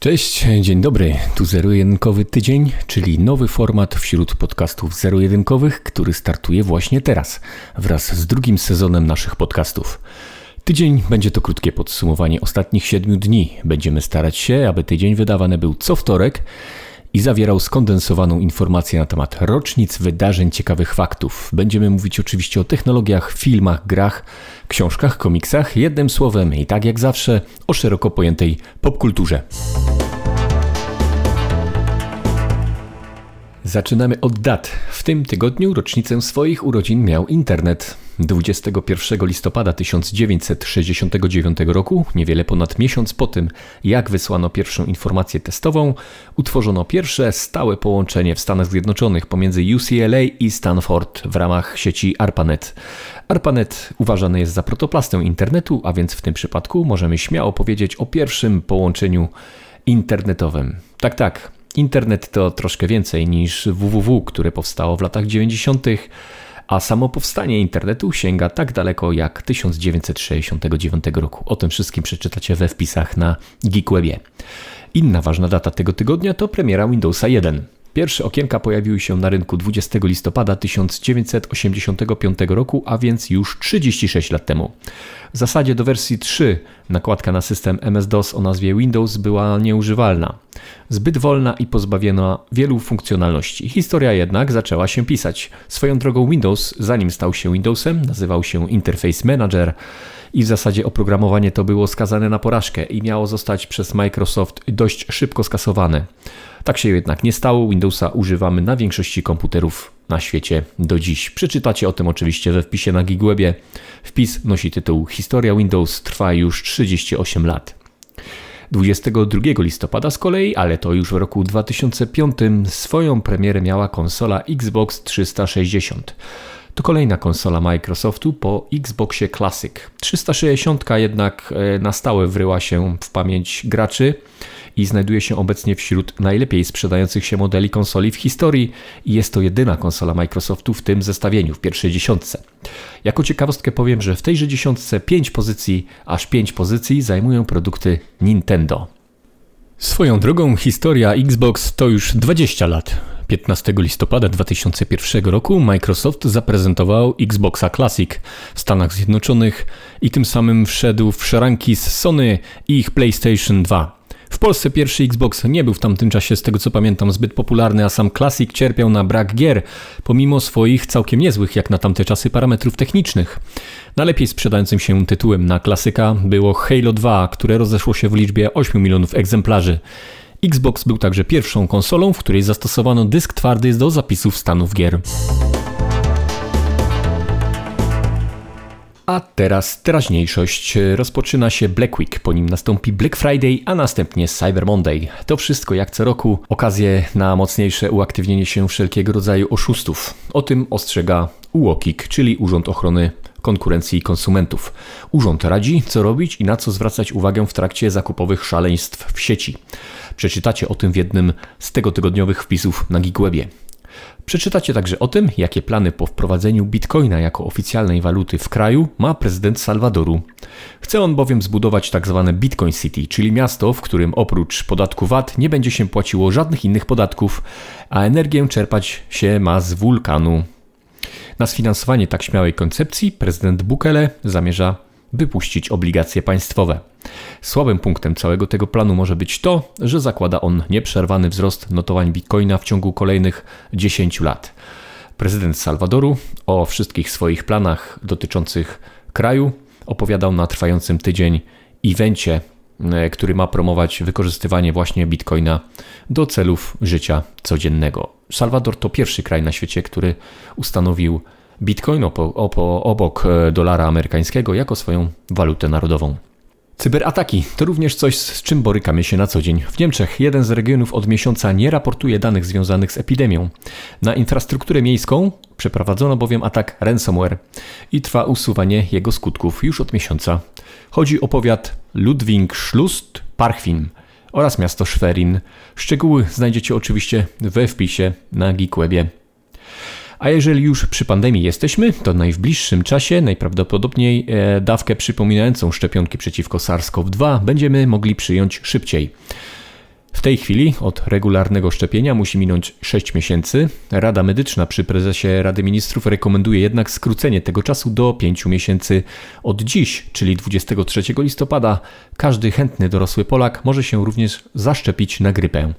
Cześć, dzień dobry. Tu zero-jedynkowy tydzień, czyli nowy format wśród podcastów zero-jedynkowych, który startuje właśnie teraz, wraz z drugim sezonem naszych podcastów. Tydzień będzie to krótkie podsumowanie ostatnich siedmiu dni. Będziemy starać się, aby tydzień wydawany był co wtorek i zawierał skondensowaną informację na temat rocznic, wydarzeń, ciekawych faktów. Będziemy mówić oczywiście o technologiach, filmach, grach, książkach, komiksach, jednym słowem i tak jak zawsze o szeroko pojętej popkulturze. Zaczynamy od dat. W tym tygodniu rocznicę swoich urodzin miał internet. 21 listopada 1969 roku, niewiele ponad miesiąc po tym, jak wysłano pierwszą informację testową, utworzono pierwsze stałe połączenie w Stanach Zjednoczonych pomiędzy UCLA i Stanford w ramach sieci ARPANET. ARPANET uważany jest za protoplastę internetu, a więc w tym przypadku możemy śmiało powiedzieć o pierwszym połączeniu internetowym. Tak, tak. Internet to troszkę więcej niż www, które powstało w latach 90 a samo powstanie internetu sięga tak daleko jak 1969 roku. O tym wszystkim przeczytacie we wpisach na GeekWebie. Inna ważna data tego tygodnia to premiera Windowsa 1. Pierwsze okienka pojawiły się na rynku 20 listopada 1985 roku, a więc już 36 lat temu. W zasadzie do wersji 3 nakładka na system MS-DOS o nazwie Windows była nieużywalna. Zbyt wolna i pozbawiona wielu funkcjonalności. Historia jednak zaczęła się pisać. Swoją drogą Windows, zanim stał się Windowsem, nazywał się Interface Manager i w zasadzie oprogramowanie to było skazane na porażkę i miało zostać przez Microsoft dość szybko skasowane. Tak się jednak nie stało. Windowsa używamy na większości komputerów na świecie do dziś. Przeczytacie o tym oczywiście we wpisie na GigWebie. Wpis nosi tytuł Historia Windows trwa już 38 lat. 22 listopada z kolei, ale to już w roku 2005, swoją premierę miała konsola Xbox 360. To kolejna konsola Microsoftu po Xboxie Classic. 360 jednak e, na stałe wryła się w pamięć graczy i znajduje się obecnie wśród najlepiej sprzedających się modeli konsoli w historii i jest to jedyna konsola Microsoftu w tym zestawieniu, w pierwszej dziesiątce. Jako ciekawostkę powiem, że w tejże dziesiątce 5 pozycji, aż 5 pozycji zajmują produkty Nintendo. Swoją drogą historia Xbox to już 20 lat. 15 listopada 2001 roku Microsoft zaprezentował Xboxa Classic w Stanach Zjednoczonych i tym samym wszedł w szeranki z Sony i ich PlayStation 2. W Polsce pierwszy Xbox nie był w tamtym czasie, z tego co pamiętam, zbyt popularny, a sam Classic cierpiał na brak gier, pomimo swoich całkiem niezłych jak na tamte czasy parametrów technicznych. Najlepiej sprzedającym się tytułem na klasyka było Halo 2, które rozeszło się w liczbie 8 milionów egzemplarzy. Xbox był także pierwszą konsolą, w której zastosowano dysk twardy do zapisów stanów gier. A teraz teraźniejszość. Rozpoczyna się Black Week, po nim nastąpi Black Friday, a następnie Cyber Monday. To wszystko jak co roku okazje na mocniejsze uaktywnienie się wszelkiego rodzaju oszustów. O tym ostrzega UOKiK, czyli Urząd Ochrony Konkurencji i Konsumentów. Urząd radzi, co robić i na co zwracać uwagę w trakcie zakupowych szaleństw w sieci. Przeczytacie o tym w jednym z tego tygodniowych wpisów na GeekWebie. Przeczytacie także o tym, jakie plany po wprowadzeniu bitcoina jako oficjalnej waluty w kraju ma prezydent Salwadoru. Chce on bowiem zbudować tzw. Tak Bitcoin City, czyli miasto, w którym oprócz podatku VAT nie będzie się płaciło żadnych innych podatków, a energię czerpać się ma z wulkanu. Na sfinansowanie tak śmiałej koncepcji prezydent Bukele zamierza wypuścić obligacje państwowe. Słabym punktem całego tego planu może być to, że zakłada on nieprzerwany wzrost notowań bitcoina w ciągu kolejnych 10 lat. Prezydent Salwadoru o wszystkich swoich planach dotyczących kraju opowiadał na trwającym tydzień evencie, e, który ma promować wykorzystywanie właśnie bitcoina do celów życia codziennego. Salwador to pierwszy kraj na świecie, który ustanowił Bitcoin obok e, dolara amerykańskiego jako swoją walutę narodową. Cyberataki to również coś, z czym borykamy się na co dzień. W Niemczech jeden z regionów od miesiąca nie raportuje danych związanych z epidemią. Na infrastrukturę miejską przeprowadzono bowiem atak ransomware i trwa usuwanie jego skutków już od miesiąca. Chodzi o powiat Ludwigslust Parchwin oraz miasto Schwerin. Szczegóły znajdziecie oczywiście we wpisie na GeekWebie. A jeżeli już przy pandemii jesteśmy, to w najbliższym czasie najprawdopodobniej e, dawkę przypominającą szczepionki przeciwko SARS-CoV-2 będziemy mogli przyjąć szybciej. W tej chwili od regularnego szczepienia musi minąć 6 miesięcy. Rada Medyczna przy prezesie Rady Ministrów rekomenduje jednak skrócenie tego czasu do 5 miesięcy. Od dziś, czyli 23 listopada, każdy chętny dorosły Polak może się również zaszczepić na grypę.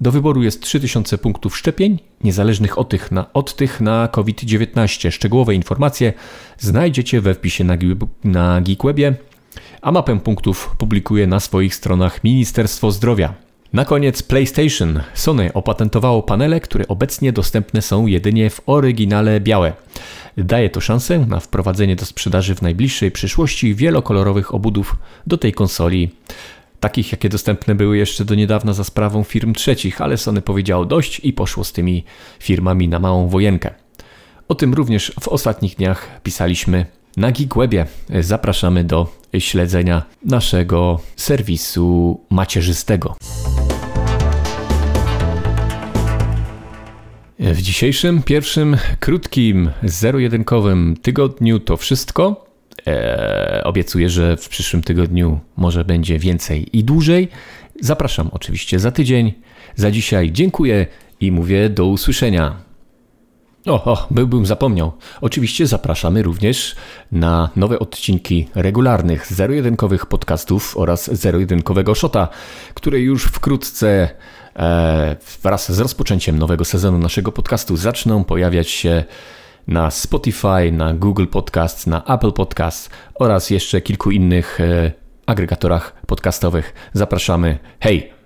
Do wyboru jest 3000 punktów szczepień, niezależnych od tych na, od tych na COVID-19. Szczegółowe informacje znajdziecie we wpisie na, na Geekwebie, a mapę punktów publikuje na swoich stronach Ministerstwo Zdrowia. Na koniec PlayStation. Sony opatentowało panele, które obecnie dostępne są jedynie w oryginale białe. Daje to szansę na wprowadzenie do sprzedaży w najbliższej przyszłości wielokolorowych obudów do tej konsoli. Takich, jakie dostępne były jeszcze do niedawna za sprawą firm trzecich, ale Sony powiedziało dość i poszło z tymi firmami na małą wojenkę. O tym również w ostatnich dniach pisaliśmy na GeekWebie. Zapraszamy do śledzenia naszego serwisu macierzystego. W dzisiejszym pierwszym krótkim zero-jedynkowym tygodniu to wszystko. Eee, obiecuję, że w przyszłym tygodniu może będzie więcej i dłużej. Zapraszam oczywiście za tydzień. Za dzisiaj dziękuję i mówię do usłyszenia. O, o, byłbym zapomniał. Oczywiście zapraszamy również na nowe odcinki regularnych zero-jedynkowych podcastów oraz zero-jedynkowego shota, które już wkrótce e, wraz z rozpoczęciem nowego sezonu naszego podcastu zaczną pojawiać się na Spotify, na Google Podcast, na Apple Podcast oraz jeszcze kilku innych e, agregatorach podcastowych. Zapraszamy. Hej!